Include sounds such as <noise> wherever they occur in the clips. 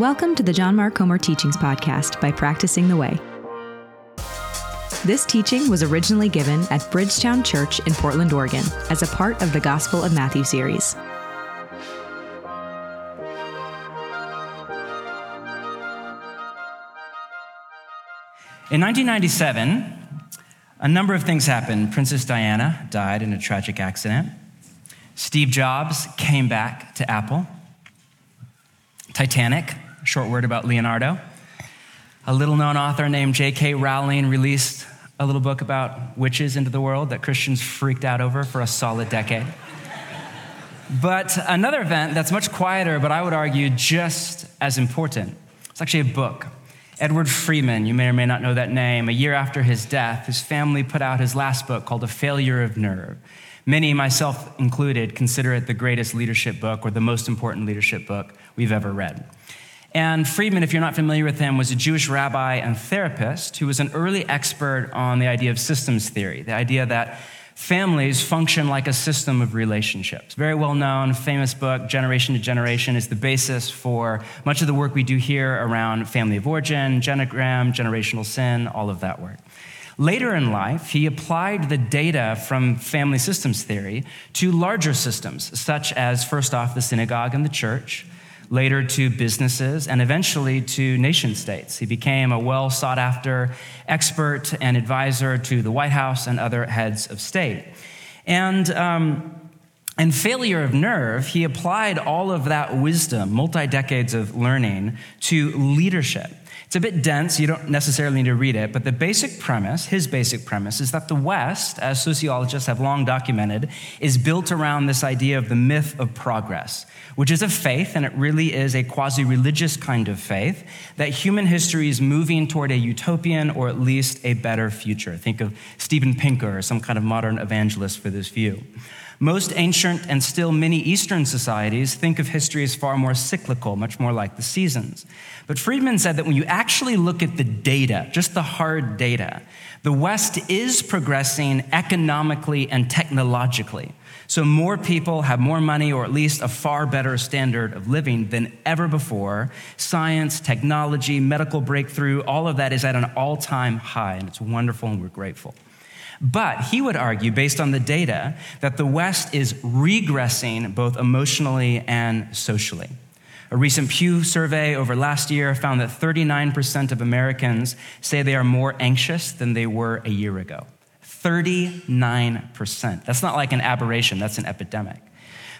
Welcome to the John Mark Comer Teachings Podcast by Practicing the Way. This teaching was originally given at Bridgetown Church in Portland, Oregon, as a part of the Gospel of Matthew series. In 1997, a number of things happened. Princess Diana died in a tragic accident. Steve Jobs came back to Apple. Titanic, short word about Leonardo. A little known author named J.K. Rowling released a little book about witches into the world that Christians freaked out over for a solid decade. but another event that's much quieter, but I would argue just as important, it's actually a book. Edwin Friedman, you may or may not know that name, a year after his death, his family put out his last book called A Failure of Nerve. Many, myself included, consider it the greatest leadership book or the most important leadership book we've ever read. And Friedman, if you're not familiar with him, was a Jewish rabbi and therapist who was an early expert on the idea of systems theory, the idea that families function like a system of relationships. Very well known, famous book, Generation to Generation, is the basis for much of the work we do here around family of origin, genogram, generational sin, all of that work. Later in life, he applied the data from family systems theory to larger systems, such as, first off, the synagogue and the church, later to businesses, and eventually to nation states. He became a well sought after expert and advisor to the White House and other heads of state. And um, in Failure of Nerve, he applied all of that wisdom, multi decades of learning, to leadership. It's a bit dense, you don't necessarily need to read it, but the basic premise, his basic premise, is that the West, as sociologists have long documented, is built around this idea of the myth of progress, which is a faith, and it really is a quasi religious kind of faith, that human history is moving toward a utopian or at least a better future. Think of Steven Pinker some kind of modern evangelist for this view. Most ancient and still many Eastern societies think of history as far more cyclical, much more like the seasons. But Friedman said that when you actually look at the data, just the hard data, the West is progressing economically and technologically. So more people have more money or at least a far better standard of living than ever before. Science, technology, medical breakthrough, all of that is at an all time high, and it's wonderful and we're grateful. But he would argue, based on the data, that the West is regressing both emotionally and socially. A recent Pew survey over last year found that 39% of Americans say they are more anxious than they were a year ago. 39%. That's not like an aberration, that's an epidemic.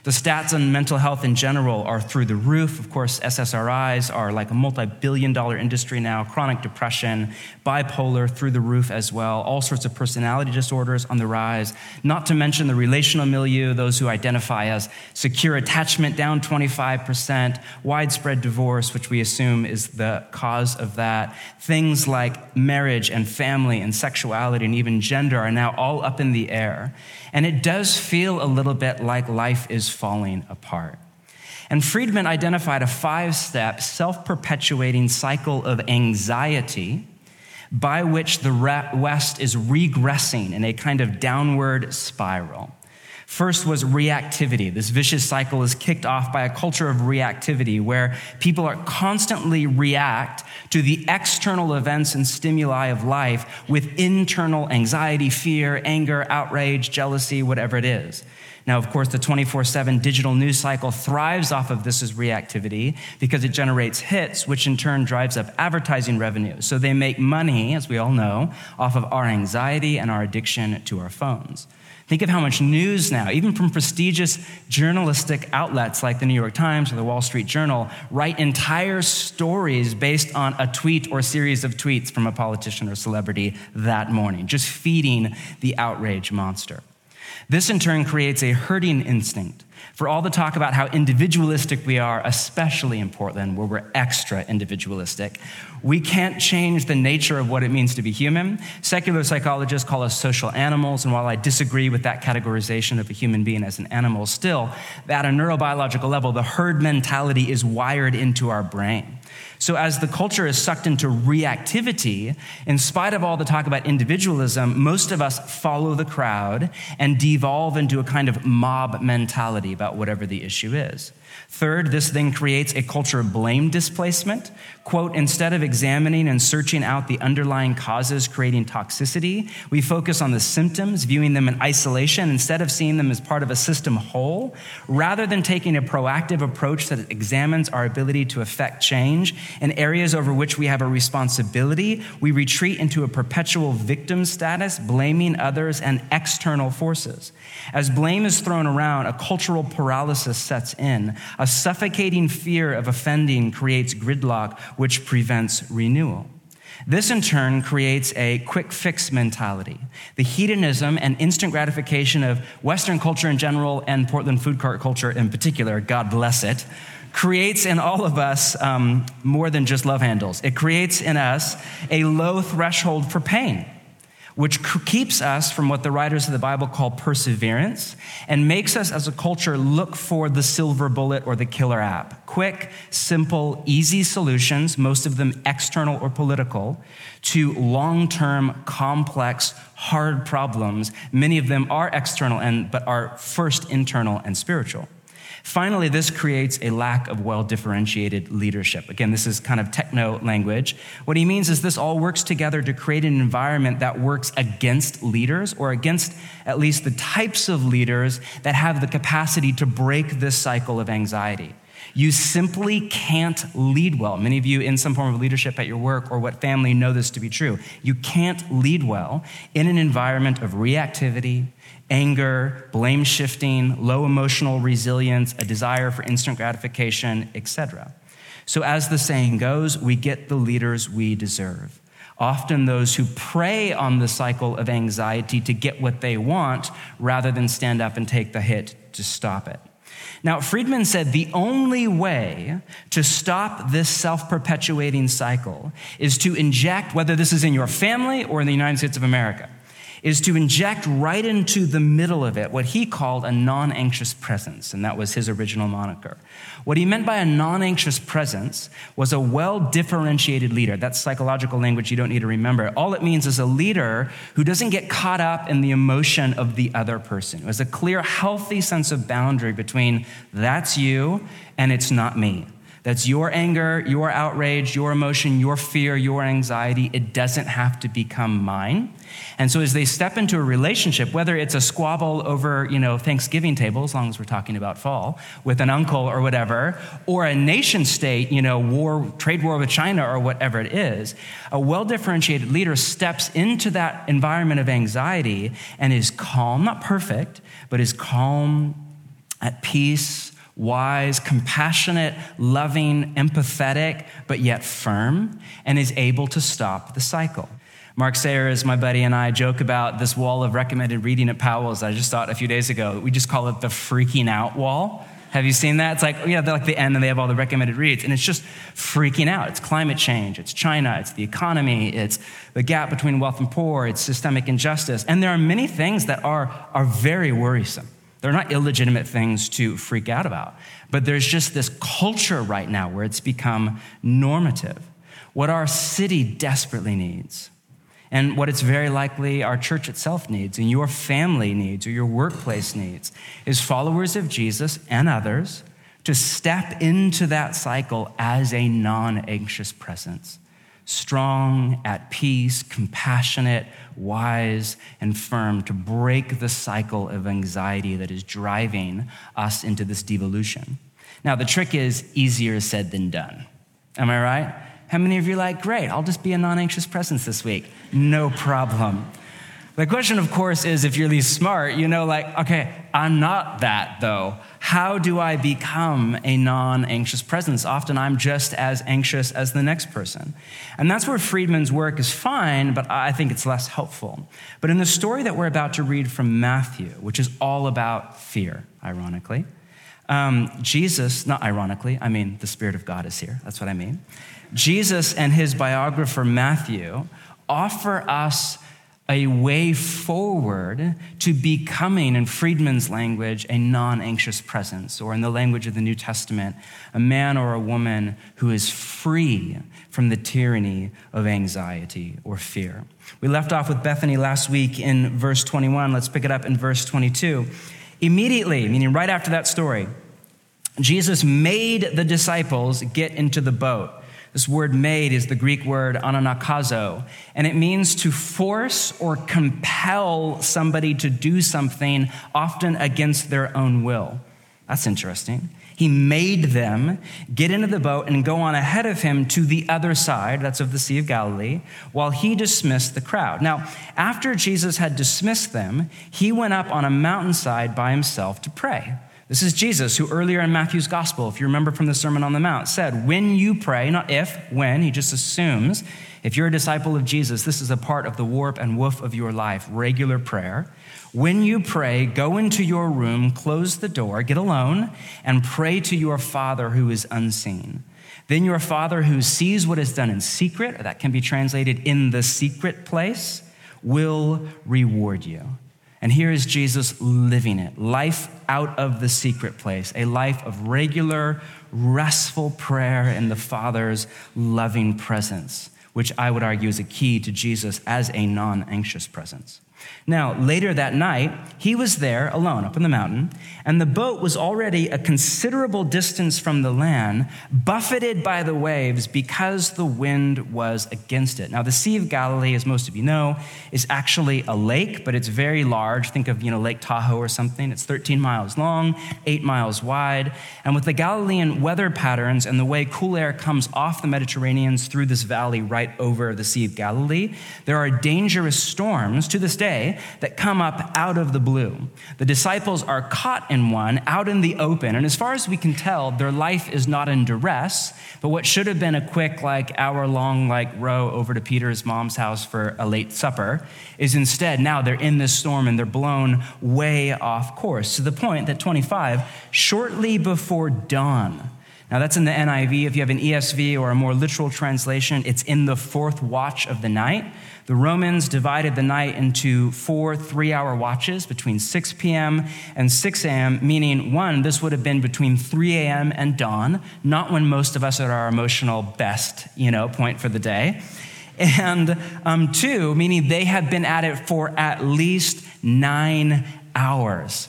The stats on mental health in general are through the roof. Of course, SSRIs are like a multi billion dollar industry now, chronic depression, bipolar through the roof as well, all sorts of personality disorders on the rise, not to mention the relational milieu, those who identify as secure attachment down 25%, widespread divorce, which we assume is the cause of that. Things like marriage and family and sexuality and even gender are now all up in the air. And it does feel a little bit like life is falling apart. And Friedman identified a five step, self perpetuating cycle of anxiety by which the West is regressing in a kind of downward spiral. First was reactivity. This vicious cycle is kicked off by a culture of reactivity where people are constantly react to the external events and stimuli of life with internal anxiety, fear, anger, outrage, jealousy, whatever it is. Now, of course, the 24 7 digital news cycle thrives off of this as reactivity because it generates hits, which in turn drives up advertising revenue. So they make money, as we all know, off of our anxiety and our addiction to our phones. Think of how much news now, even from prestigious journalistic outlets like the New York Times or the Wall Street Journal, write entire stories based on a tweet or series of tweets from a politician or celebrity that morning, just feeding the outrage monster. This in turn creates a herding instinct for all the talk about how individualistic we are, especially in Portland, where we're extra individualistic. We can't change the nature of what it means to be human. Secular psychologists call us social animals, and while I disagree with that categorization of a human being as an animal, still, at a neurobiological level, the herd mentality is wired into our brain. So, as the culture is sucked into reactivity, in spite of all the talk about individualism, most of us follow the crowd and devolve into a kind of mob mentality about whatever the issue is. Third, this then creates a culture of blame displacement. Quote, instead of examining and searching out the underlying causes creating toxicity, we focus on the symptoms, viewing them in isolation instead of seeing them as part of a system whole. Rather than taking a proactive approach that examines our ability to affect change in areas over which we have a responsibility, we retreat into a perpetual victim status, blaming others and external forces. As blame is thrown around, a cultural paralysis sets in. A suffocating fear of offending creates gridlock, which prevents renewal. This in turn creates a quick fix mentality. The hedonism and instant gratification of Western culture in general and Portland food cart culture in particular, God bless it, creates in all of us um, more than just love handles. It creates in us a low threshold for pain which keeps us from what the writers of the Bible call perseverance and makes us as a culture look for the silver bullet or the killer app. Quick, simple, easy solutions, most of them external or political, to long term, complex, hard problems. Many of them are external and, but are first internal and spiritual. Finally, this creates a lack of well differentiated leadership. Again, this is kind of techno language. What he means is this all works together to create an environment that works against leaders or against at least the types of leaders that have the capacity to break this cycle of anxiety. You simply can't lead well. Many of you in some form of leadership at your work or what family know this to be true. You can't lead well in an environment of reactivity, anger, blame shifting, low emotional resilience, a desire for instant gratification, etc. So, as the saying goes, we get the leaders we deserve. Often, those who prey on the cycle of anxiety to get what they want rather than stand up and take the hit to stop it. Now, Friedman said the only way to stop this self perpetuating cycle is to inject, whether this is in your family or in the United States of America, is to inject right into the middle of it what he called a non anxious presence, and that was his original moniker. What he meant by a non anxious presence was a well differentiated leader. That's psychological language you don't need to remember. All it means is a leader who doesn't get caught up in the emotion of the other person, who has a clear, healthy sense of boundary between that's you and it's not me. That's your anger, your outrage, your emotion, your fear, your anxiety. It doesn't have to become mine. And so as they step into a relationship, whether it's a squabble over, you know, Thanksgiving table, as long as we're talking about fall, with an uncle or whatever, or a nation state, you know, war, trade war with China or whatever it is, a well-differentiated leader steps into that environment of anxiety and is calm, not perfect, but is calm, at peace, wise, compassionate, loving, empathetic, but yet firm, and is able to stop the cycle. Mark Sayers, my buddy, and I joke about this wall of recommended reading at Powell's I just thought a few days ago. We just call it the freaking out wall. Have you seen that? It's like, yeah, they're like the end and they have all the recommended reads. And it's just freaking out. It's climate change, it's China, it's the economy, it's the gap between wealth and poor, it's systemic injustice. And there are many things that are, are very worrisome. They're not illegitimate things to freak out about. But there's just this culture right now where it's become normative. What our city desperately needs, and what it's very likely our church itself needs, and your family needs, or your workplace needs, is followers of Jesus and others to step into that cycle as a non anxious presence strong, at peace, compassionate, wise, and firm to break the cycle of anxiety that is driving us into this devolution. Now, the trick is easier said than done. Am I right? How many of you are like, great, I'll just be a non anxious presence this week? No problem. The question, of course, is if you're really smart, you know, like, okay, I'm not that though. How do I become a non anxious presence? Often I'm just as anxious as the next person. And that's where Friedman's work is fine, but I think it's less helpful. But in the story that we're about to read from Matthew, which is all about fear, ironically, um, Jesus, not ironically, I mean, the Spirit of God is here. That's what I mean. Jesus and his biographer Matthew offer us a way forward to becoming, in Friedman's language, a non anxious presence, or in the language of the New Testament, a man or a woman who is free from the tyranny of anxiety or fear. We left off with Bethany last week in verse 21. Let's pick it up in verse 22. Immediately, meaning right after that story, Jesus made the disciples get into the boat. This word made is the Greek word anankazo, and it means to force or compel somebody to do something, often against their own will. That's interesting. He made them get into the boat and go on ahead of him to the other side, that's of the Sea of Galilee, while he dismissed the crowd. Now, after Jesus had dismissed them, he went up on a mountainside by himself to pray. This is Jesus, who earlier in Matthew's gospel, if you remember from the Sermon on the Mount, said, When you pray, not if, when, he just assumes, if you're a disciple of Jesus, this is a part of the warp and woof of your life, regular prayer. When you pray, go into your room, close the door, get alone, and pray to your Father who is unseen. Then your Father who sees what is done in secret, or that can be translated in the secret place, will reward you. And here is Jesus living it life out of the secret place, a life of regular, restful prayer in the Father's loving presence, which I would argue is a key to Jesus as a non anxious presence. Now, later that night, he was there alone up in the mountain, and the boat was already a considerable distance from the land, buffeted by the waves because the wind was against it. Now, the Sea of Galilee, as most of you know, is actually a lake, but it's very large. Think of, you know, Lake Tahoe or something. It's 13 miles long, 8 miles wide, and with the Galilean weather patterns and the way cool air comes off the Mediterranean through this valley right over the Sea of Galilee, there are dangerous storms to this day day that come up out of the blue. The disciples are caught in one out in the open, and as far as we can tell, their life is not in duress, but what should have been a quick, like hour long, like row over to Peter's mom's house for a late supper is instead now they're in this storm and they're blown way off course to the point that 25, shortly before dawn, now, that's in the NIV. If you have an ESV or a more literal translation, it's in the fourth watch of the night. The Romans divided the night into four three hour watches between 6 p.m. and 6 a.m., meaning one, this would have been between 3 a.m. and dawn, not when most of us are at our emotional best, you know, point for the day. And um, two, meaning they had been at it for at least nine hours.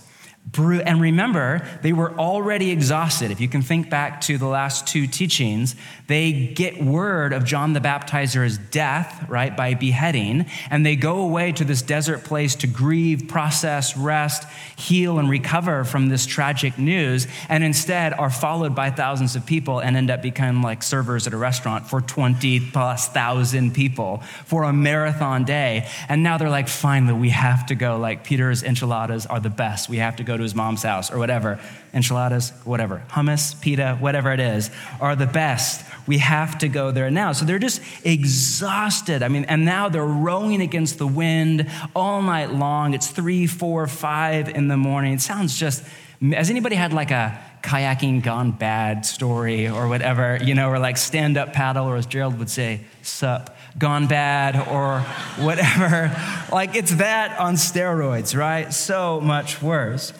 And remember, they were already exhausted. If you can think back to the last two teachings, they get word of John the Baptizer's death, right, by beheading, and they go away to this desert place to grieve, process, rest, heal, and recover from this tragic news, and instead are followed by thousands of people and end up becoming like servers at a restaurant for 20 plus thousand people for a marathon day. And now they're like, finally, we have to go. Like, Peter's enchiladas are the best. We have to go to his mom's house or whatever. Enchiladas, whatever. Hummus, pita, whatever it is, are the best. We have to go there now. So they're just exhausted. I mean, and now they're rowing against the wind all night long. It's three, four, five in the morning. It sounds just, has anybody had like a kayaking gone bad story or whatever, you know, or like stand up paddle, or as Gerald would say, sup, gone bad, or whatever. <laughs> like it's that on steroids, right? So much worse.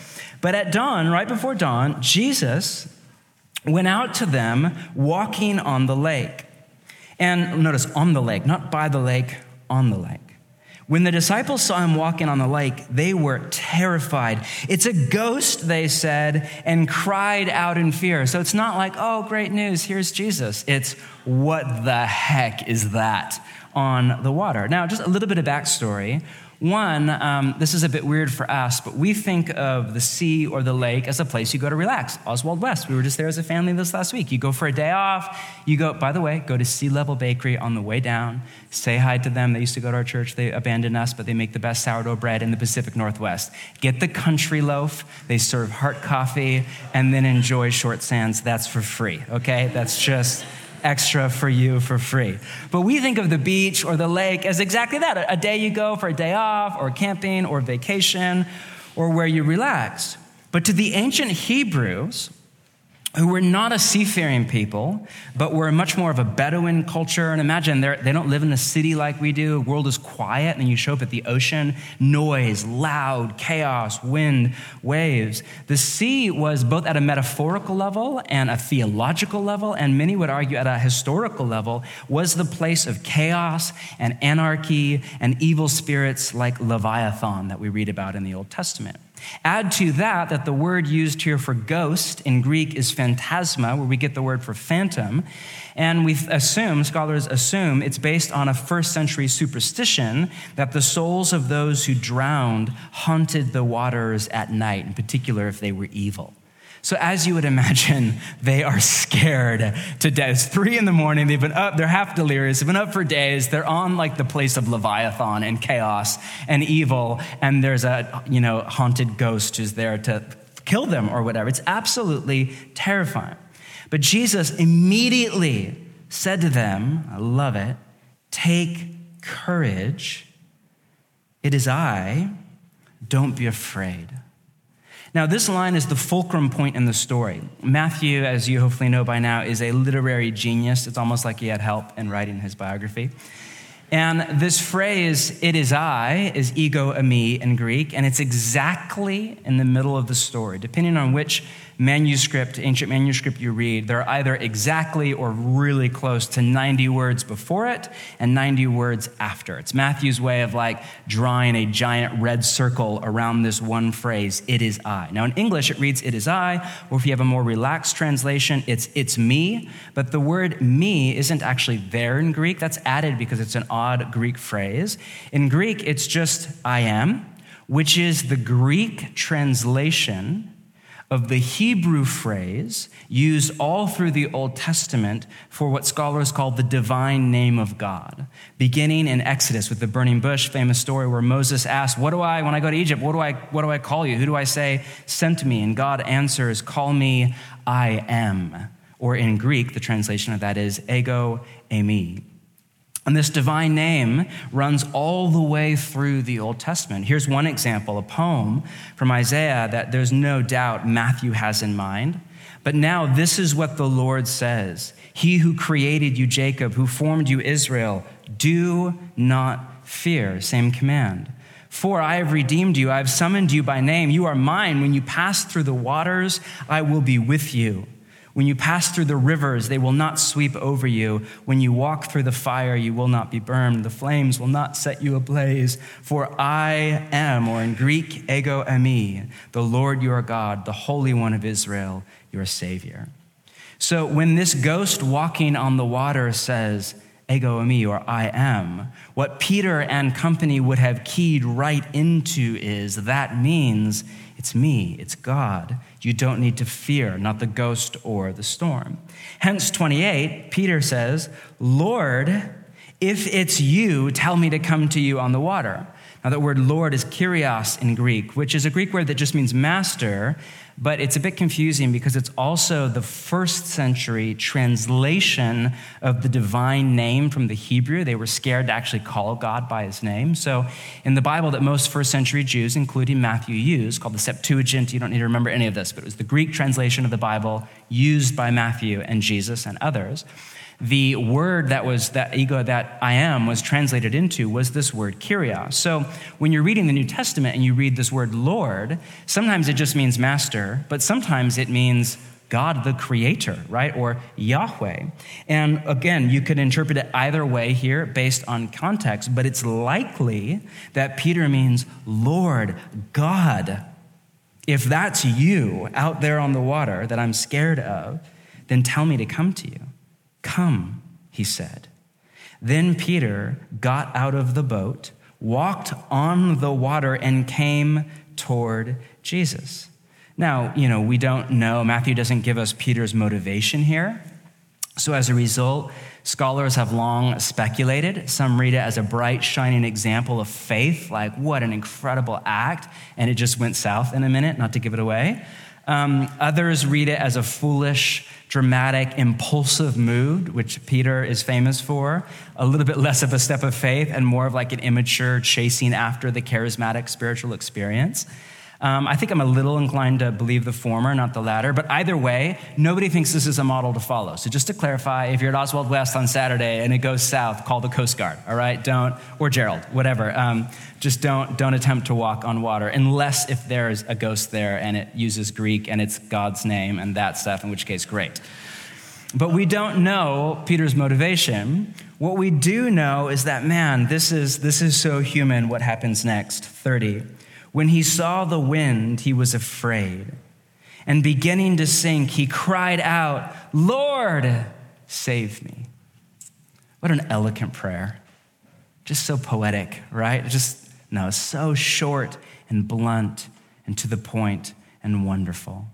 But at dawn, right before dawn, Jesus went out to them walking on the lake. And notice, on the lake, not by the lake, on the lake. When the disciples saw him walking on the lake, they were terrified. It's a ghost, they said, and cried out in fear. So it's not like, oh, great news, here's Jesus. It's, what the heck is that on the water? Now, just a little bit of backstory. One, um, this is a bit weird for us, but we think of the sea or the lake as a place you go to relax. Oswald West, we were just there as a family this last week. You go for a day off. You go, by the way, go to Sea Level Bakery on the way down. Say hi to them. They used to go to our church. They abandoned us, but they make the best sourdough bread in the Pacific Northwest. Get the country loaf. They serve heart coffee, and then enjoy short sands. That's for free, okay? That's just extra for you for free. But we think of the beach or the lake as exactly that a day you go for a day off, or camping, or vacation, or where you relax. But to the ancient Hebrews, who were not a seafaring people, but were much more of a Bedouin culture. And imagine they don't live in a city like we do. The world is quiet, and you show up at the ocean noise, loud, chaos, wind, waves. The sea was both at a metaphorical level and a theological level, and many would argue at a historical level, was the place of chaos and anarchy and evil spirits like Leviathan that we read about in the Old Testament. Add to that that the word used here for ghost in Greek is phantasma, where we get the word for phantom. And we assume, scholars assume, it's based on a first century superstition that the souls of those who drowned haunted the waters at night, in particular if they were evil. So, as you would imagine, they are scared to death. It's three in the morning. They've been up, they're half delirious. They've been up for days. They're on like the place of Leviathan and chaos and evil. And there's a, you know, haunted ghost who's there to kill them or whatever. It's absolutely terrifying. But Jesus immediately said to them, I love it, take courage. It is I. Don't be afraid. Now, this line is the fulcrum point in the story. Matthew, as you hopefully know by now, is a literary genius. It's almost like he had help in writing his biography. And this phrase, it is I, is ego eimi in Greek, and it's exactly in the middle of the story. Depending on which manuscript, ancient manuscript you read, they're either exactly or really close to 90 words before it and 90 words after. It's Matthew's way of like drawing a giant red circle around this one phrase, it is I. Now in English, it reads, it is I, or if you have a more relaxed translation, it's it's me. But the word me isn't actually there in Greek. That's added because it's an odd Greek phrase. In Greek, it's just I am, which is the Greek translation of the Hebrew phrase used all through the Old Testament for what scholars call the divine name of God. Beginning in Exodus with the burning bush, famous story where Moses asked, What do I, when I go to Egypt, what do I, what do I call you? Who do I say sent me? And God answers, Call me I am. Or in Greek, the translation of that is ego eimi. And this divine name runs all the way through the Old Testament. Here's one example a poem from Isaiah that there's no doubt Matthew has in mind. But now, this is what the Lord says He who created you, Jacob, who formed you, Israel, do not fear. Same command. For I have redeemed you, I have summoned you by name. You are mine. When you pass through the waters, I will be with you. When you pass through the rivers, they will not sweep over you. When you walk through the fire, you will not be burned. The flames will not set you ablaze. For I am, or in Greek, ego eimi, the Lord your God, the Holy One of Israel, your Savior. So when this ghost walking on the water says, ego eimi, or I am, what Peter and company would have keyed right into is that means it's me, it's God. You don't need to fear, not the ghost or the storm. Hence, 28, Peter says, Lord, if it's you, tell me to come to you on the water. Now, that word Lord is kyrios in Greek, which is a Greek word that just means master, but it's a bit confusing because it's also the first century translation of the divine name from the Hebrew. They were scared to actually call God by his name. So, in the Bible that most first century Jews, including Matthew, used, called the Septuagint, you don't need to remember any of this, but it was the Greek translation of the Bible used by Matthew and Jesus and others the word that was that ego that I am was translated into was this word kyrios. So when you're reading the New Testament and you read this word Lord, sometimes it just means master, but sometimes it means God the creator, right? Or Yahweh. And again, you could interpret it either way here based on context, but it's likely that Peter means Lord, God. If that's you out there on the water that I'm scared of, then tell me to come to you. Come, he said. Then Peter got out of the boat, walked on the water, and came toward Jesus. Now, you know, we don't know, Matthew doesn't give us Peter's motivation here. So as a result, scholars have long speculated. Some read it as a bright, shining example of faith, like what an incredible act, and it just went south in a minute, not to give it away. Um, others read it as a foolish, dramatic, impulsive mood, which Peter is famous for, a little bit less of a step of faith and more of like an immature chasing after the charismatic spiritual experience. Um, I think I'm a little inclined to believe the former, not the latter. But either way, nobody thinks this is a model to follow. So just to clarify, if you're at Oswald West on Saturday and it goes south, call the Coast Guard. All right, don't or Gerald, whatever. Um, just don't don't attempt to walk on water unless if there's a ghost there and it uses Greek and it's God's name and that stuff. In which case, great. But we don't know Peter's motivation. What we do know is that man, this is this is so human. What happens next? Thirty. When he saw the wind, he was afraid. And beginning to sink, he cried out, Lord, save me. What an eloquent prayer. Just so poetic, right? Just, no, so short and blunt and to the point and wonderful.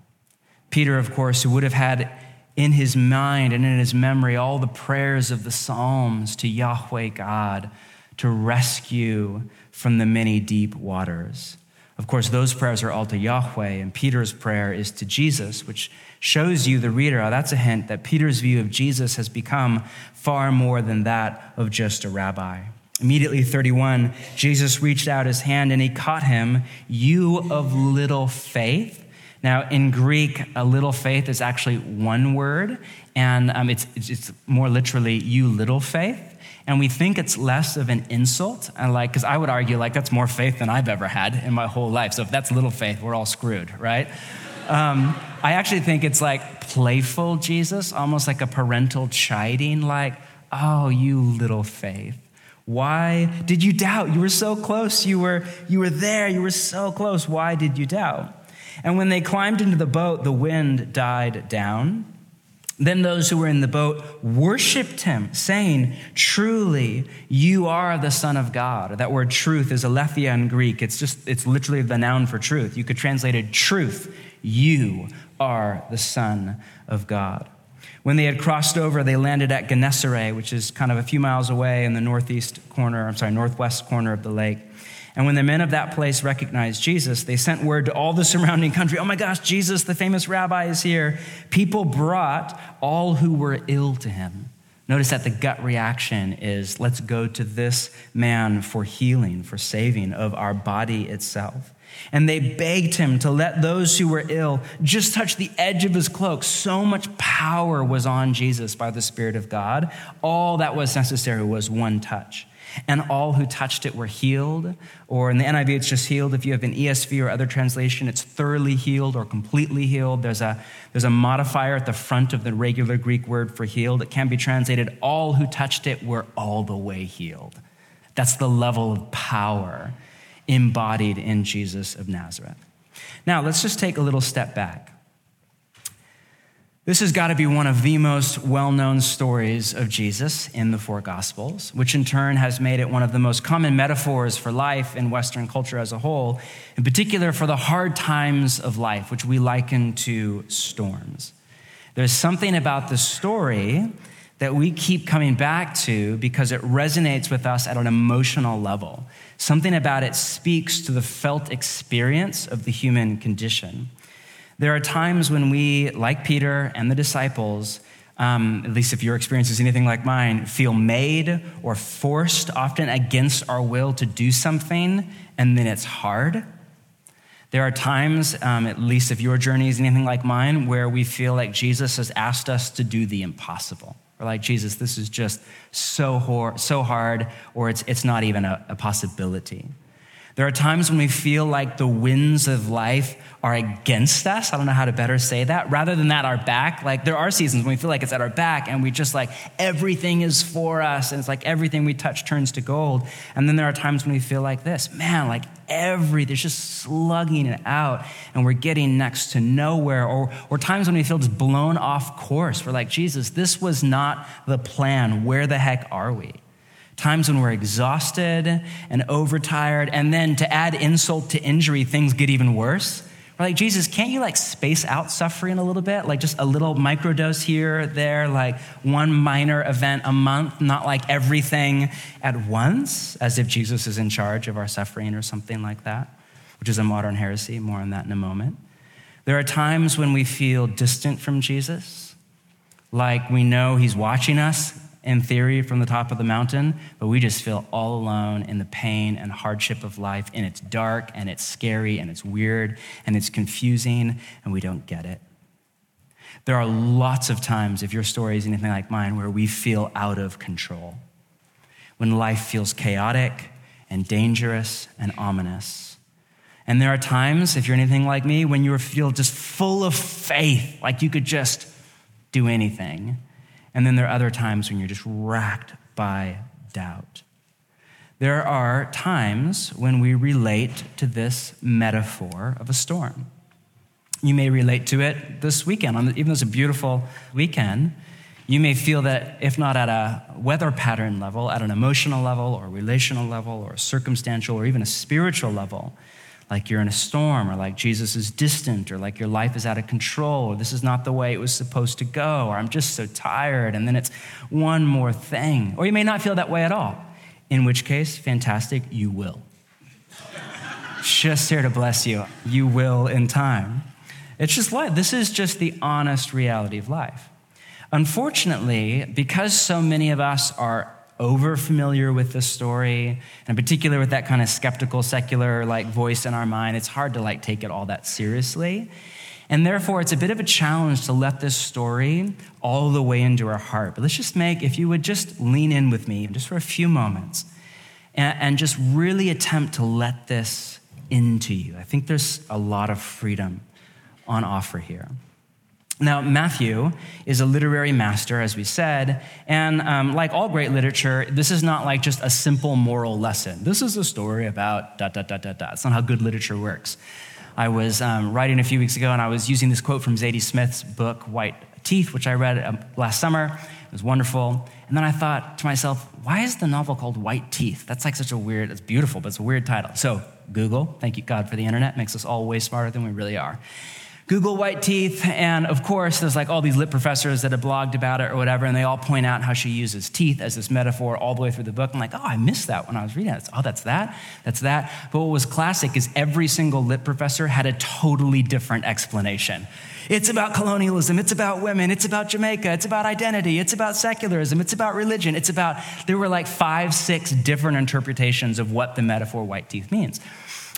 Peter, of course, who would have had in his mind and in his memory all the prayers of the Psalms to Yahweh God to rescue from the many deep waters. Of course, those prayers are all to Yahweh, and Peter's prayer is to Jesus, which shows you, the reader, oh, that's a hint that Peter's view of Jesus has become far more than that of just a rabbi. Immediately, 31, Jesus reached out his hand and he caught him, You of little faith. Now, in Greek, a little faith is actually one word, and um, it's, it's more literally, You little faith and we think it's less of an insult and like because i would argue like that's more faith than i've ever had in my whole life. So if that's little faith we're all screwed right? Um, i actually think it's like playful jesus almost like a parental chiding like oh you little faith. Why did you doubt? You were so close. You were you were there. You were so close. Why did you doubt? And when they climbed into the boat the wind died down then those who were in the boat worshiped him, saying, Truly, you are the Son of God. That word truth is aletheia in Greek. It's just, it's literally the noun for truth. You could translate it truth. You are the Son of God. When they had crossed over, they landed at Gennesaret, which is kind of a few miles away in the northeast corner, I'm sorry, northwest corner of the lake. And when the men of that place recognized Jesus, they sent word to all the surrounding country Oh my gosh, Jesus, the famous rabbi, is here. People brought all who were ill to him. Notice that the gut reaction is let's go to this man for healing, for saving of our body itself. And they begged him to let those who were ill just touch the edge of his cloak. So much power was on Jesus by the Spirit of God. All that was necessary was one touch and all who touched it were healed. Or in the NIV, it's just healed. If you have an ESV or other translation, it's thoroughly healed or completely healed. There's a, there's a modifier at the front of the regular Greek word for healed. It can be translated, all who touched it were all the way healed. That's the level of power embodied in Jesus of Nazareth. Now, let's just take a little step back. This has got to be one of the most well known stories of Jesus in the four Gospels, which in turn has made it one of the most common metaphors for life in Western culture as a whole, in particular for the hard times of life, which we liken to storms. There's something about the story that we keep coming back to because it resonates with us at an emotional level. Something about it speaks to the felt experience of the human condition. There are times when we, like Peter and the disciples, um, at least if your experience is anything like mine, feel made or forced, often against our will, to do something, and then it's hard. There are times, um, at least if your journey is anything like mine, where we feel like Jesus has asked us to do the impossible. We're like, Jesus, this is just so, hor- so hard, or it's, it's not even a, a possibility. There are times when we feel like the winds of life are against us. I don't know how to better say that. Rather than that, our back. Like there are seasons when we feel like it's at our back and we just like everything is for us and it's like everything we touch turns to gold. And then there are times when we feel like this man, like every, there's just slugging it out and we're getting next to nowhere. Or, or times when we feel just blown off course. We're like, Jesus, this was not the plan. Where the heck are we? Times when we're exhausted and overtired, and then to add insult to injury, things get even worse. We're like, Jesus, can't you like space out suffering a little bit? Like just a little microdose here, there, like one minor event a month, not like everything at once, as if Jesus is in charge of our suffering or something like that, which is a modern heresy. More on that in a moment. There are times when we feel distant from Jesus, like we know he's watching us in theory from the top of the mountain, but we just feel all alone in the pain and hardship of life. And it's dark and it's scary and it's weird and it's confusing and we don't get it. There are lots of times, if your story is anything like mine, where we feel out of control. When life feels chaotic and dangerous and ominous. And there are times, if you're anything like me, when you feel just full of faith, like you could just do anything. And then there are other times when you're just racked by doubt. there are times when we relate to this metaphor of a storm. You may relate to it this weekend, even though it's a beautiful weekend. You may feel that, if not at a weather pattern level, at an emotional level, or relational level, or circumstantial, or even a spiritual level, like you're in a storm, or like Jesus is distant, or like your life is out of control, or this is not the way it was supposed to go, or I'm just so tired, and then it's one more thing. Or you may not feel that way at all, in which case, fantastic, you will. just here to bless you. You will in time. It's just life. This is just the honest reality of life. Unfortunately, because so many of us are over familiar with the story, and in particular with that kind of skeptical, secular like voice in our mind, it's hard to like take it all that seriously. And therefore, it's a bit of a challenge to let this story all the way into our heart. But let's just make, if you would just lean in with me just for a few moments and, and just really attempt to let this into you. I think there's a lot of freedom on offer here. Now, Matthew is a literary master, as we said, and um, like all great literature, this is not like just a simple moral lesson. This is a story about dot, dot, dot, dot, dot. It's not how good literature works. I was um, writing a few weeks ago, and I was using this quote from Zadie Smith's book, White Teeth, which I read um, last summer. It was wonderful. And then I thought to myself, why is the novel called White Teeth? That's like such a weird, it's beautiful, but it's a weird title. So, Google, thank you God for the internet, makes us all way smarter than we really are. Google white teeth, and of course, there's like all these lit professors that have blogged about it or whatever, and they all point out how she uses teeth as this metaphor all the way through the book. I'm like, oh, I missed that when I was reading it. Oh, that's that, that's that. But what was classic is every single lit professor had a totally different explanation. It's about colonialism. It's about women. It's about Jamaica. It's about identity. It's about secularism. It's about religion. It's about, there were like five, six different interpretations of what the metaphor white teeth means.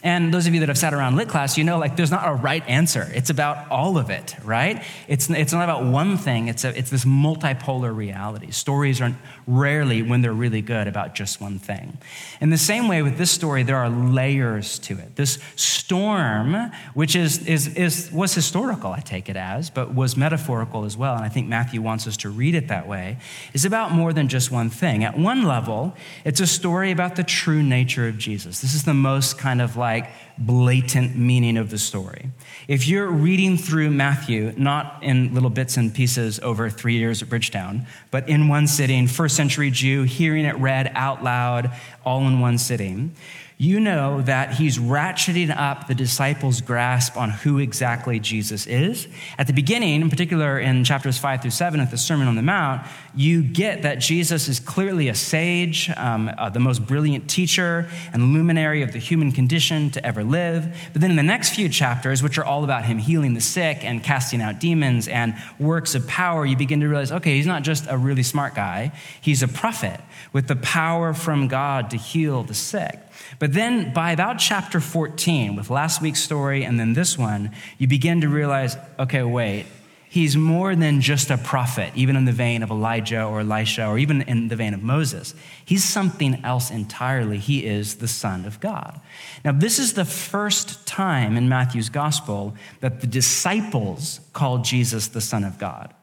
And those of you that have sat around lit class, you know, like there's not a right answer. It's about all of it, right? It's, it's not about one thing. It's, a, it's this multipolar reality. Stories aren't rarely, when they're really good, about just one thing. In the same way with this story, there are layers to it. This storm, which is, is, is, was historical, I take it as, but was metaphorical as well, and I think Matthew wants us to read it that way, is about more than just one thing. At one level, it's a story about the true nature of Jesus. This is the most kind of like like blatant meaning of the story. If you're reading through Matthew, not in little bits and pieces over three years at Bridgetown, but in one sitting, first century Jew, hearing it read out loud, all in one sitting, you know that he's ratcheting up the disciples' grasp on who exactly Jesus is. At the beginning, in particular in chapters five through seven of the Sermon on the Mount, you get that Jesus is clearly a sage, um, uh, the most brilliant teacher and luminary of the human condition to ever live. But then in the next few chapters, which are all about him healing the sick and casting out demons and works of power, you begin to realize okay, he's not just a really smart guy, he's a prophet with the power from God to heal the sick. But then by about chapter 14, with last week's story and then this one, you begin to realize okay, wait, he's more than just a prophet, even in the vein of Elijah or Elisha or even in the vein of Moses. He's something else entirely. He is the Son of God. Now, this is the first time in Matthew's gospel that the disciples called Jesus the Son of God.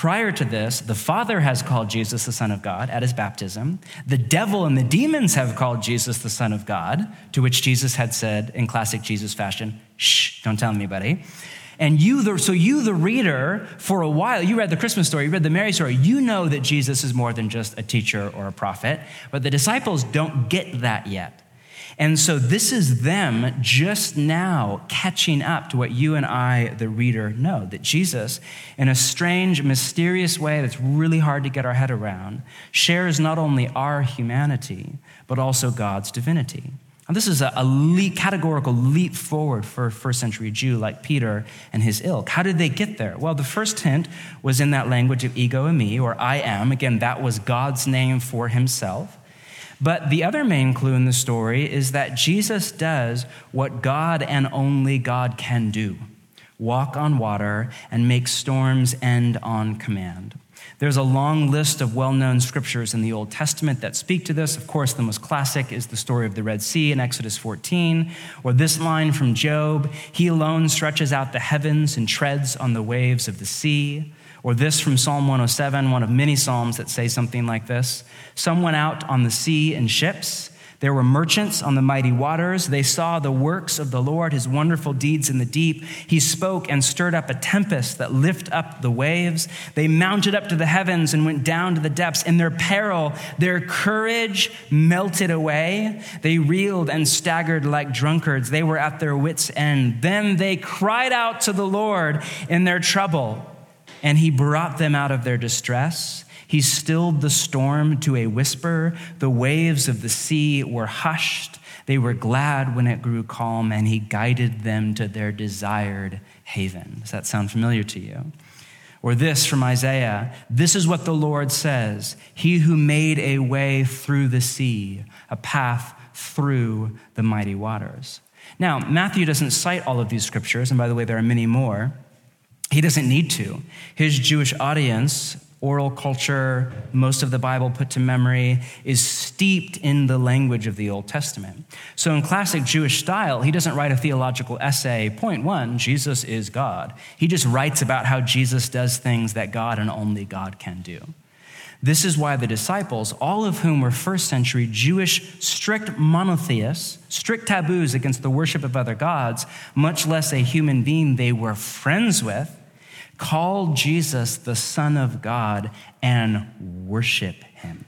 Prior to this, the Father has called Jesus the Son of God at his baptism. The devil and the demons have called Jesus the Son of God, to which Jesus had said in classic Jesus fashion, shh, don't tell anybody. And you, the, so you, the reader, for a while, you read the Christmas story, you read the Mary story, you know that Jesus is more than just a teacher or a prophet, but the disciples don't get that yet. And so this is them just now catching up to what you and I, the reader, know that Jesus, in a strange, mysterious way that's really hard to get our head around, shares not only our humanity, but also God's divinity. And this is a, a leap, categorical leap forward for a first century Jew like Peter and his ilk. How did they get there? Well, the first hint was in that language of ego eimi, or I am. Again, that was God's name for himself. But the other main clue in the story is that Jesus does what God and only God can do walk on water and make storms end on command. There's a long list of well known scriptures in the Old Testament that speak to this. Of course, the most classic is the story of the Red Sea in Exodus 14, or this line from Job He alone stretches out the heavens and treads on the waves of the sea. Or this from Psalm 107, one of many Psalms that say something like this Some went out on the sea in ships, There were merchants on the mighty waters. They saw the works of the Lord, his wonderful deeds in the deep. He spoke and stirred up a tempest that lift up the waves. They mounted up to the heavens and went down to the depths. In their peril, their courage melted away. They reeled and staggered like drunkards. They were at their wits' end. Then they cried out to the Lord in their trouble, and he brought them out of their distress. He stilled the storm to a whisper. The waves of the sea were hushed. They were glad when it grew calm, and he guided them to their desired haven. Does that sound familiar to you? Or this from Isaiah This is what the Lord says He who made a way through the sea, a path through the mighty waters. Now, Matthew doesn't cite all of these scriptures, and by the way, there are many more. He doesn't need to. His Jewish audience oral culture, most of the Bible put to memory, is steeped in the language of the Old Testament. So, in classic Jewish style, he doesn't write a theological essay, point one, Jesus is God. He just writes about how Jesus does things that God and only God can do. This is why the disciples, all of whom were first century Jewish strict monotheists, strict taboos against the worship of other gods, much less a human being they were friends with, call Jesus the Son of God and worship him.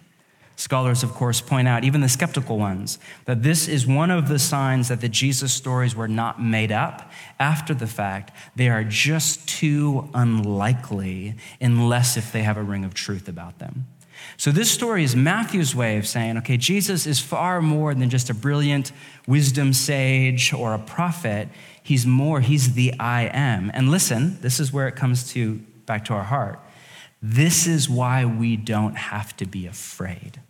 Scholars, of course, point out, even the skeptical ones, that this is one of the signs that the Jesus stories were not made up after the fact. They are just too unlikely unless if they have a ring of truth about them. So, this story is Matthew's way of saying, okay, Jesus is far more than just a brilliant wisdom sage or a prophet. He's more, he's the I am. And listen, this is where it comes to back to our heart. This is why we don't have to be afraid.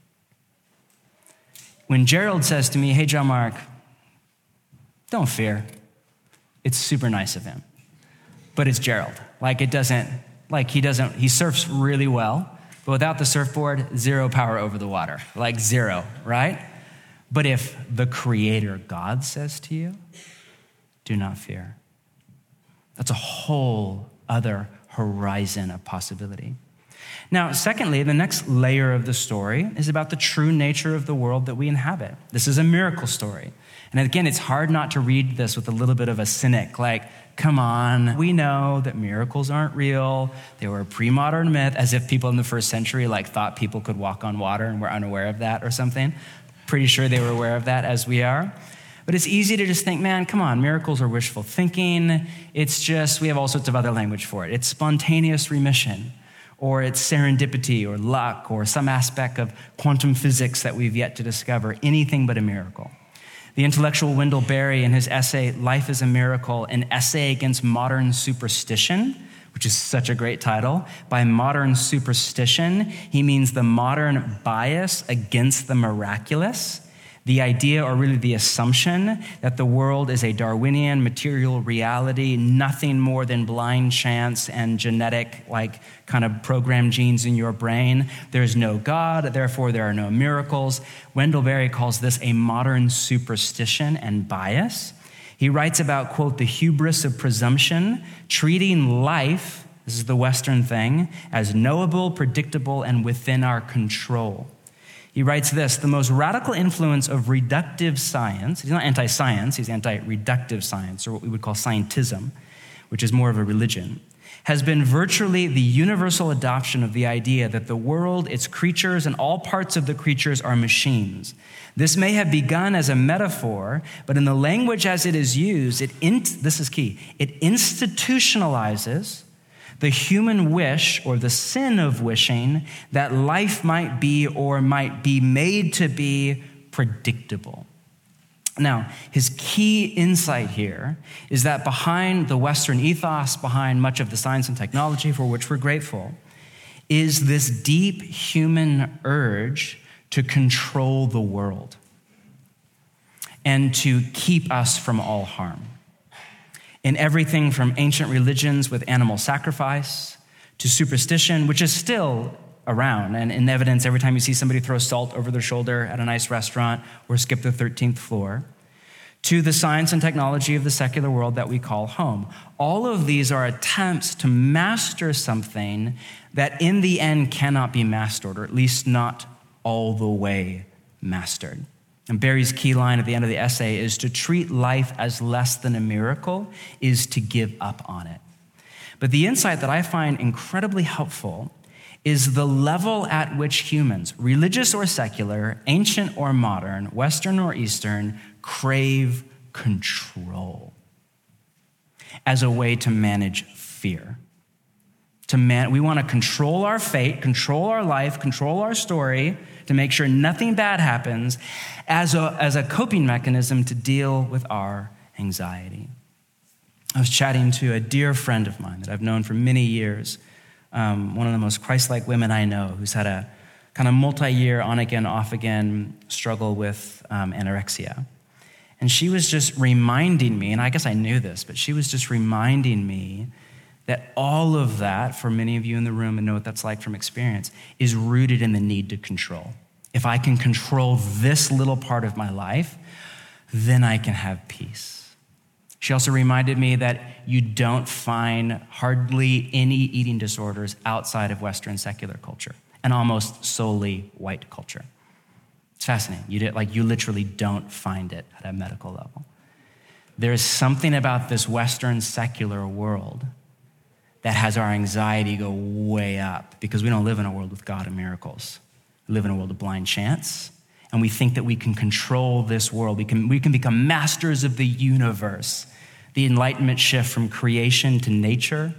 When Gerald says to me, Hey, John Mark, don't fear, it's super nice of him. But it's Gerald. Like, it doesn't, like, he doesn't, he surfs really well, but without the surfboard, zero power over the water. Like, zero, right? But if the Creator God says to you, do not fear. That's a whole other horizon of possibility. Now, secondly, the next layer of the story is about the true nature of the world that we inhabit. This is a miracle story. And again, it's hard not to read this with a little bit of a cynic, like, come on, we know that miracles aren't real. They were a pre-modern myth, as if people in the first century like thought people could walk on water and were unaware of that or something. Pretty sure they were aware of that as we are. But it's easy to just think, man, come on, miracles are wishful thinking. It's just, we have all sorts of other language for it. It's spontaneous remission, or it's serendipity, or luck, or some aspect of quantum physics that we've yet to discover. Anything but a miracle. The intellectual Wendell Berry, in his essay, Life is a Miracle, an essay against modern superstition, which is such a great title. By modern superstition, he means the modern bias against the miraculous the idea, or really the assumption, that the world is a Darwinian material reality, nothing more than blind chance and genetic, like kind of programmed genes in your brain. There's no God, therefore there are no miracles. Wendell Berry calls this a modern superstition and bias. He writes about, quote, the hubris of presumption, treating life, this is the Western thing, as knowable, predictable, and within our control. He writes this The most radical influence of reductive science, he's not anti science, he's anti reductive science, or what we would call scientism, which is more of a religion, has been virtually the universal adoption of the idea that the world, its creatures, and all parts of the creatures are machines. This may have begun as a metaphor, but in the language as it is used, it in, this is key, it institutionalizes the human wish or the sin of wishing that life might be or might be made to be predictable. Now, his key insight here is that behind the Western ethos, behind much of the science and technology for which we're grateful, is this deep human urge to control the world and to keep us from all harm in everything from ancient religions with animal sacrifice to superstition, which is still around and in evidence every time you see somebody throw salt over their shoulder at a nice restaurant or skip the 13th floor, to the science and technology of the secular world that we call home. All of these are attempts to master something that in the end cannot be mastered, or at least not all the way mastered. And Berry's key line at the end of the essay is to treat life as less than a miracle is to give up on it. But the insight that I find incredibly helpful is the level at which humans, religious or secular, ancient or modern, Western or Eastern, crave control as a way to manage fear. To man, we want to control our fate, control our life, control our story to make sure nothing bad happens as a, as a coping mechanism to deal with our anxiety. I was chatting to a dear friend of mine that I've known for many years, um, one of the most Christ like women I know, who's had a kind of multi year, on again, off again struggle with um, anorexia. And she was just reminding me, and I guess I knew this, but she was just reminding me that all of that, for many of you in the room and know what that's like from experience, is rooted in the need to control. If I can control this little part of my life, then I can have peace. She also reminded me that you don't find hardly any eating disorders outside of Western secular culture and almost solely white culture. It's fascinating. You did, like you literally don't find it at a medical level. There is something about this Western secular world that has our anxiety go way up because we don't live in a world with God and miracles. We live in a world of blind chance, and we think that we can control this world. We can, we can become masters of the universe. The Enlightenment shift from creation to nature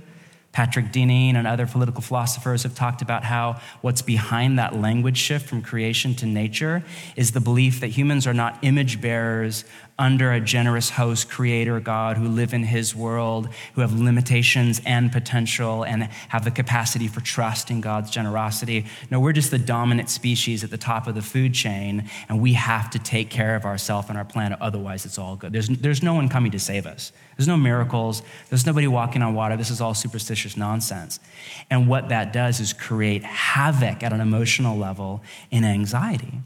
Patrick Deneen and other political philosophers have talked about how what's behind that language shift from creation to nature is the belief that humans are not image bearers under a generous host, creator God, who live in his world, who have limitations and potential and have the capacity for trust in God's generosity. No, we're just the dominant species at the top of the food chain, and we have to take care of ourselves and our planet, otherwise, it's all good. There's, there's no one coming to save us. There's no miracles. There's nobody walking on water. This is all superstitious nonsense. And what that does is create havoc at an emotional level in anxiety.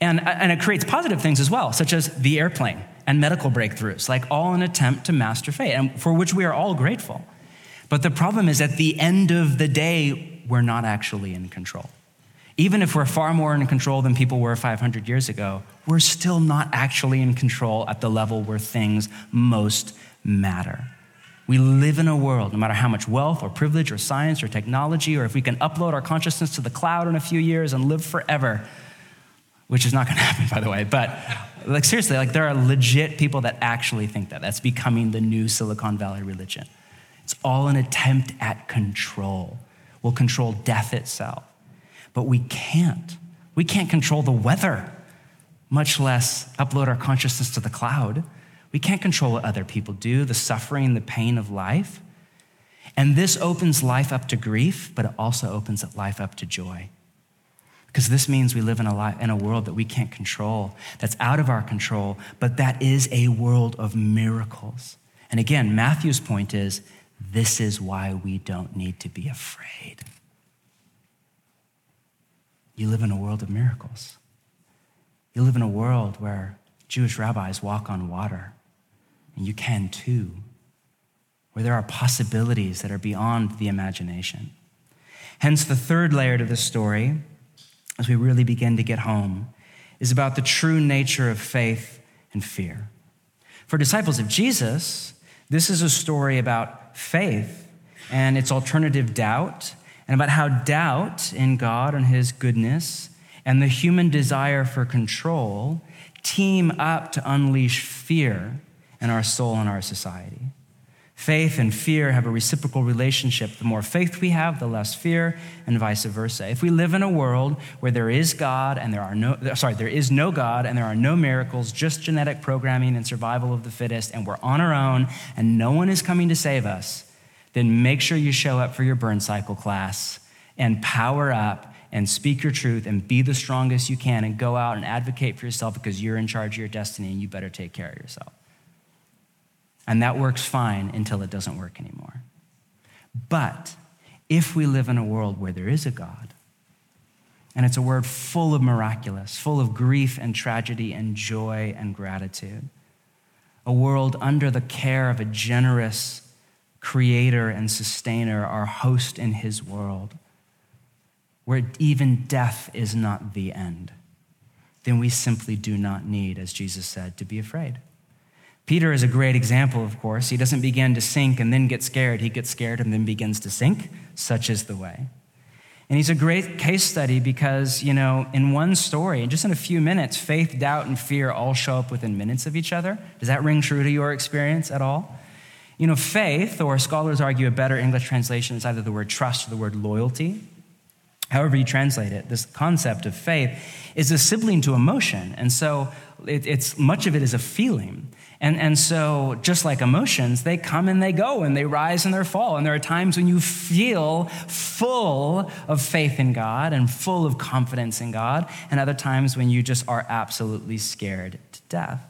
And, and it creates positive things as well, such as the airplane and medical breakthroughs, like all an attempt to master fate, and for which we are all grateful. But the problem is at the end of the day, we're not actually in control. Even if we're far more in control than people were 500 years ago, we're still not actually in control at the level where things most matter. We live in a world, no matter how much wealth or privilege or science or technology, or if we can upload our consciousness to the cloud in a few years and live forever, which is not going <laughs> to happen, by the way. But like seriously, like there are legit people that actually think that. That's becoming the new Silicon Valley religion. It's all an attempt at control. We'll control death itself. But we can't. We can't control the weather, much less upload our consciousness to the cloud. We can't control what other people do, the suffering, the pain of life. And this opens life up to grief, but it also opens life up to joy. Because this means we live in a, life, in a world that we can't control, that's out of our control, but that is a world of miracles. And again, Matthew's point is this is why we don't need to be afraid. You live in a world of miracles. You live in a world where Jewish rabbis walk on water, and you can too, where there are possibilities that are beyond the imagination. Hence, the third layer to this story as we really begin to get home is about the true nature of faith and fear. For disciples of Jesus, this is a story about faith and its alternative doubt, and about how doubt in God and His goodness and the human desire for control team up to unleash fear in our soul and our society. Faith and fear have a reciprocal relationship. The more faith we have, the less fear, and vice versa. If we live in a world where there is God and there are no, sorry, there is no God and there are no miracles, just genetic programming and survival of the fittest, and we're on our own and no one is coming to save us, then make sure you show up for your burn cycle class and power up and speak your truth and be the strongest you can and go out and advocate for yourself because you're in charge of your destiny and you better take care of yourself. And that works fine until it doesn't work anymore. But if we live in a world where there is a God, and it's a word full of miraculous, full of grief and tragedy and joy and gratitude, a world under the care of a generous creator and sustainer, our host in his world, where even death is not the end then we simply do not need, as Jesus said, to be afraid. Peter is a great example, of course. He doesn't begin to sink and then get scared. He gets scared and then begins to sink. Such is the way. And he's a great case study because, you know, in one story, just in a few minutes, faith, doubt, and fear all show up within minutes of each other. Does that ring true to your experience at all? You know, faith, or scholars argue a better English translation is either the word trust or the word loyalty. However, you translate it, this concept of faith is a sibling to emotion. And so it, it's much of it is a feeling. And, and so, just like emotions, they come and they go and they rise and they fall. And there are times when you feel full of faith in God and full of confidence in God, and other times when you just are absolutely scared to death.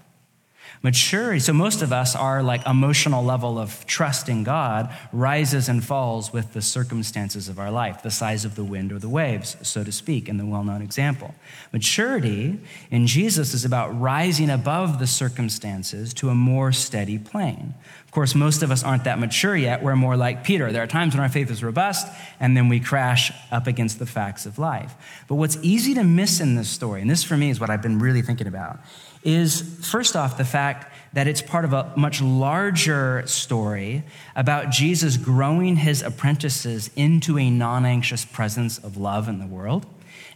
Maturity, so most of us, our like emotional level of trust in God rises and falls with the circumstances of our life, the size of the wind or the waves, so to speak, in the well known example. Maturity in Jesus is about rising above the circumstances to a more steady plane. Of course, most of us aren't that mature yet. We're more like Peter. There are times when our faith is robust, and then we crash up against the facts of life. But what's easy to miss in this story, and this for me is what I've been really thinking about, is first off the fact that it's part of a much larger story about Jesus growing his apprentices into a non anxious presence of love in the world.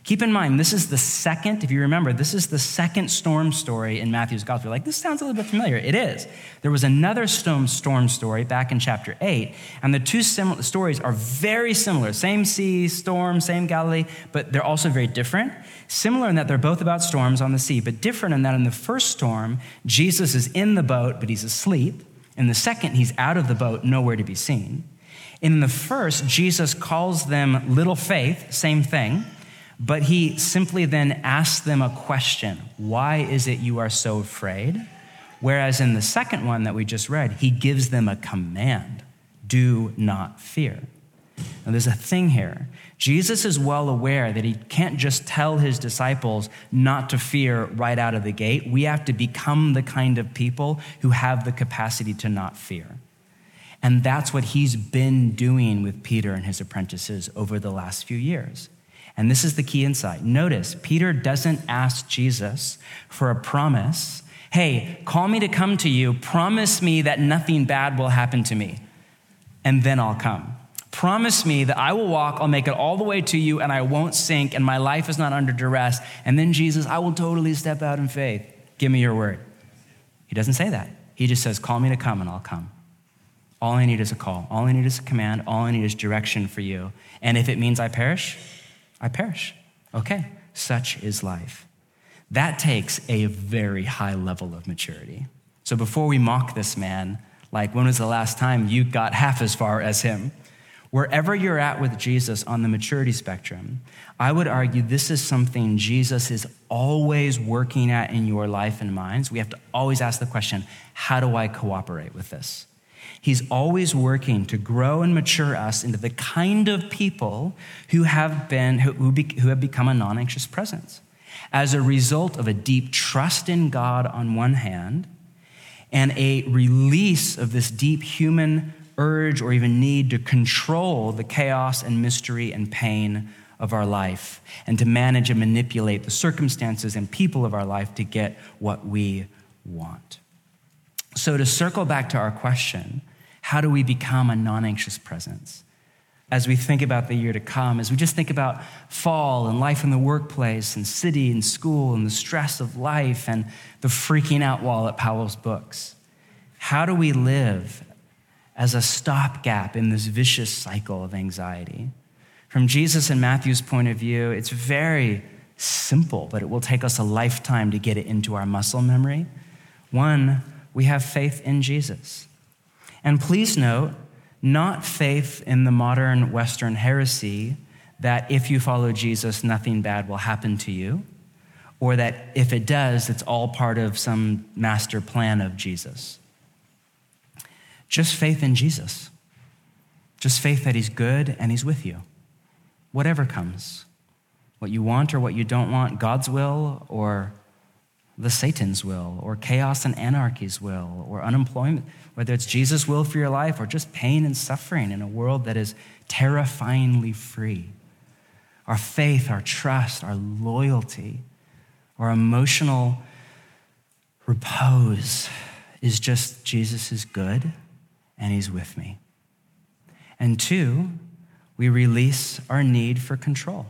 Keep in mind, this is the second, if you remember, this is the second storm story in Matthew's gospel. You're like, this sounds a little bit familiar. It is. There was another storm, story back in chapter 8, and the two stories are very similar. Same sea, storm, same Galilee, but they're also very different. Similar in that they're both about storms on the sea, but different in that in the first storm, Jesus is in the boat, but he's asleep. In the second, he's out of the boat, nowhere to be seen. In the first, Jesus calls them little faith, same thing. But he simply then asks them a question Why is it you are so afraid? Whereas in the second one that we just read, he gives them a command do not fear. Now, there's a thing here. Jesus is well aware that he can't just tell his disciples not to fear right out of the gate. We have to become the kind of people who have the capacity to not fear. And that's what he's been doing with Peter and his apprentices over the last few years. And this is the key insight. Notice, Peter doesn't ask Jesus for a promise. Hey, call me to come to you. Promise me that nothing bad will happen to me, and then I'll come. Promise me that I will walk, I'll make it all the way to you, and I won't sink, and my life is not under duress. And then, Jesus, I will totally step out in faith. Give me your word. He doesn't say that. He just says, Call me to come, and I'll come. All I need is a call. All I need is a command. All I need is direction for you. And if it means I perish, I perish. Okay, such is life. That takes a very high level of maturity. So before we mock this man, like when was the last time you got half as far as him? Wherever you're at with Jesus on the maturity spectrum, I would argue this is something Jesus is always working at in your life and minds. We have to always ask the question how do I cooperate with this? He's always working to grow and mature us into the kind of people who have been who, who have become a non-anxious presence as a result of a deep trust in God on one hand and a release of this deep human urge or even need to control the chaos and mystery and pain of our life and to manage and manipulate the circumstances and people of our life to get what we want. So, to circle back to our question, how do we become a non anxious presence? As we think about the year to come, as we just think about fall and life in the workplace and city and school and the stress of life and the freaking out wall at Powell's books, how do we live as a stopgap in this vicious cycle of anxiety? From Jesus and Matthew's point of view, it's very simple, but it will take us a lifetime to get it into our muscle memory. One, we have faith in Jesus. And please note, not faith in the modern Western heresy that if you follow Jesus, nothing bad will happen to you, or that if it does, it's all part of some master plan of Jesus. Just faith in Jesus. Just faith that He's good and He's with you. Whatever comes, what you want or what you don't want, God's will or the Satan's will, or chaos and anarchy's will, or unemployment, whether it's Jesus' will for your life or just pain and suffering in a world that is terrifyingly free. Our faith, our trust, our loyalty our emotional repose is just Jesus is good and he's with me. And two, we release our need for control.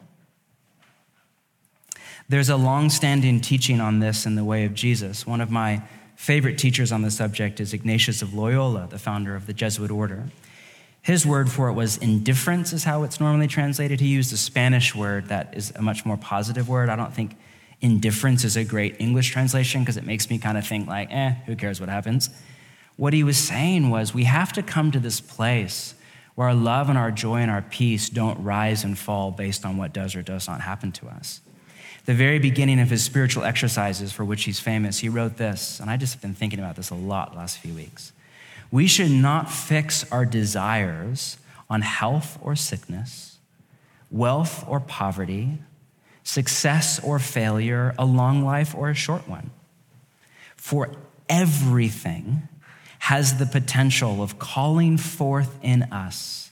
There's a long standing teaching on this in the way of Jesus. One of my favorite teachers on the subject is Ignatius of Loyola, the founder of the Jesuit order. His word for it was indifference, is how it's normally translated. He used a Spanish word that is a much more positive word. I don't think indifference is a great English translation because it makes me kind of think, like, eh, who cares what happens? What he was saying was we have to come to this place where our love and our joy and our peace don't rise and fall based on what does or does not happen to us. The very beginning of his spiritual exercises, for which he's famous, he wrote this, and I just have been thinking about this a lot last few weeks. We should not fix our desires on health or sickness, wealth or poverty, success or failure, a long life or a short one. For everything has the potential of calling forth in us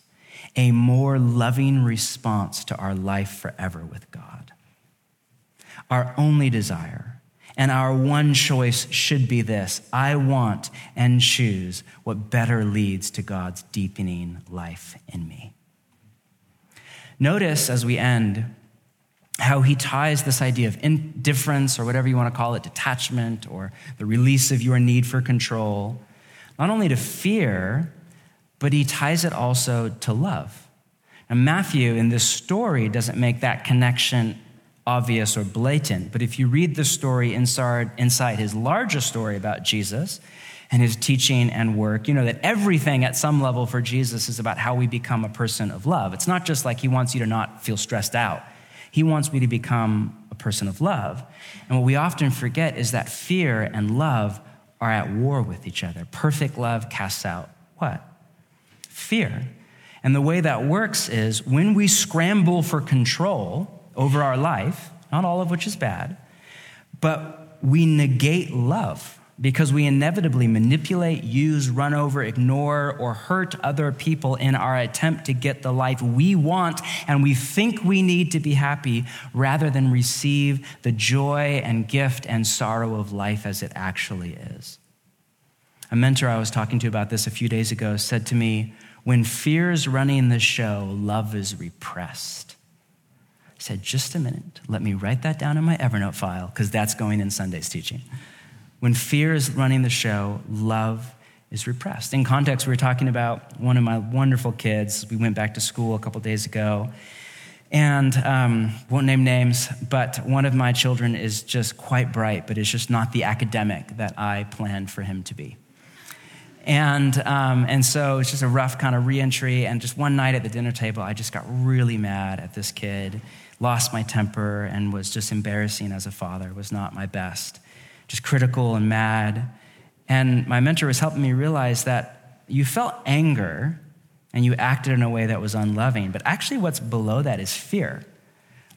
a more loving response to our life forever with God. Our only desire and our one choice should be this I want and choose what better leads to God's deepening life in me. Notice as we end how he ties this idea of indifference or whatever you want to call it, detachment or the release of your need for control, not only to fear, but he ties it also to love. And Matthew in this story doesn't make that connection obvious or blatant. But if you read the story inside, inside his larger story about Jesus and his teaching and work, you know that everything at some level for Jesus is about how we become a person of love. It's not just like he wants you to not feel stressed out, he wants me to become a person of love. And what we often forget is that fear and love are at war with each other. Perfect love casts out what? Fear. And the way that works is when we scramble for control, over our life, not all of which is bad, but we negate love because we inevitably manipulate, use, run over, ignore, or hurt other people in our attempt to get the life we want and we think we need to be happy rather than receive the joy and gift and sorrow of life as it actually is. A mentor I was talking to about this a few days ago said to me, When fear is running the show, love is repressed said, Just a minute, let me write that down in my Evernote file, because that's going in Sunday's teaching. When fear is running the show, love is repressed. In context, we were talking about one of my wonderful kids. We went back to school a couple days ago. And um, won't name names, but one of my children is just quite bright, but is just not the academic that I planned for him to be. And, um, and so it's just a rough kind of reentry. And just one night at the dinner table, I just got really mad at this kid lost my temper and was just embarrassing as a father, was not my best, just critical and mad. And my mentor was helping me realize that you felt anger and you acted in a way that was unloving, but actually, what's below that is fear.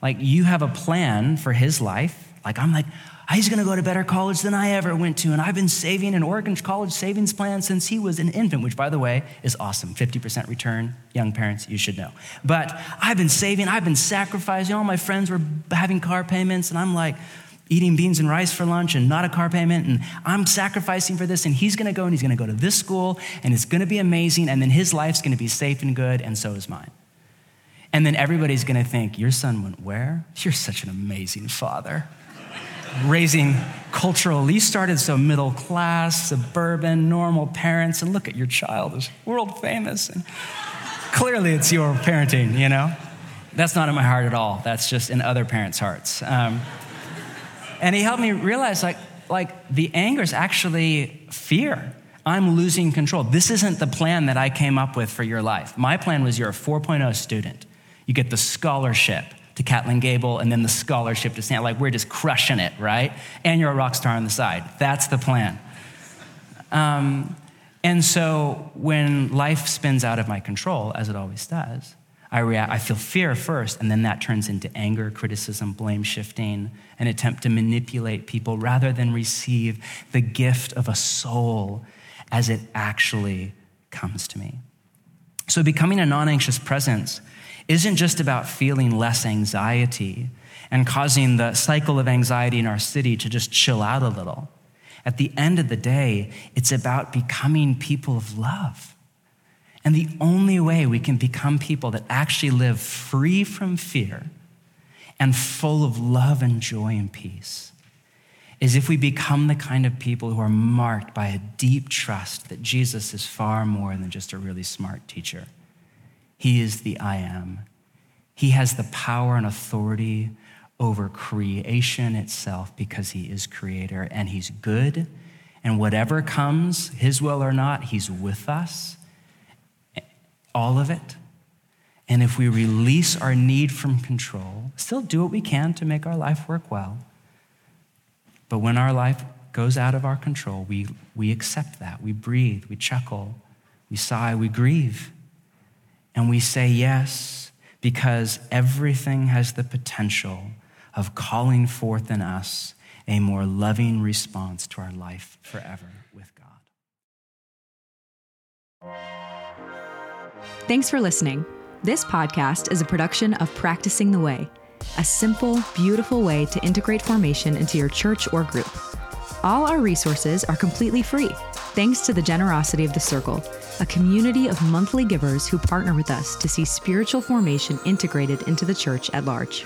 Like you have a plan for his life. Like I'm like, Ah, he's going to go to better college than I ever went to. And I've been saving an Oregon college savings plan since he was an infant, which, by the way, is awesome. 50% return. Young parents, you should know. But I've been saving, I've been sacrificing. All my friends were having car payments, and I'm like, eating beans and rice for lunch and not a car payment and I'm sacrificing for this and he's going to go and he's going to go to this school and it's going to be amazing and then his life's going to be safe and good and so is mine. And then everybody's going to think, Your son went where? You're such an amazing father raising cultural. You started so middle class, suburban, normal parents, and look at your child is world famous. And clearly, it's your parenting, you know? That's not in my heart at all. That's just in other parents' hearts. Um, and he helped me realize like, like the anger is actually fear. I'm losing control. This isn't the plan that I came up with for your life. My plan was you're a 4.0 student. You get the scholarship to Catlin Gable and then the scholarship to Stanford. Like we're just crushing it, right? And you're a rock star on the side. That's the plan. Um, and so when life spins out of my control, as it always does, I react, I feel fear first, and then that turns into anger, criticism, blame shifting, an attempt to manipulate people rather than receive the gift of a soul as it actually comes to me. So becoming a non anxious presence isn't just about feeling less anxiety and causing the cycle of anxiety in our city to just chill out a little. At the end of the day, it's about becoming people of love. And the only way we can become people that actually live free from fear and full of love and joy and peace is if we become the kind of people who are marked by a deep trust that Jesus is far more than just a really smart teacher. He is the I am. He has the power and authority over creation itself because he is creator and he's good. And whatever comes, his will or not, he's with us. All of it. And if we release our need from control, still do what we can to make our life work well but when our life goes out of our control, we, we accept that. We breathe, we chuckle, we sigh, we grieve. And we say yes because everything has the potential of calling forth in us a more loving response to our life forever with God. Thanks for listening. This podcast is a production of Practicing the Way a simple, beautiful way to integrate formation into your church or group. All our resources are completely free, thanks to the generosity of the Circle, a community of monthly givers who partner with us to see spiritual formation integrated into the church at large.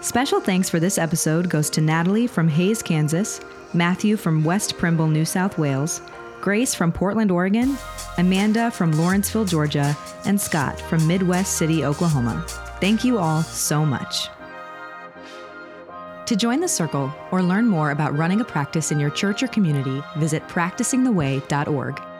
Special thanks for this episode goes to Natalie from Hays, Kansas, Matthew from West Pymble, New South Wales, Grace from Portland, Oregon, Amanda from Lawrenceville, Georgia, and Scott from Midwest City, Oklahoma. Thank you all so much. To join the circle or learn more about running a practice in your church or community, visit practicingtheway.org.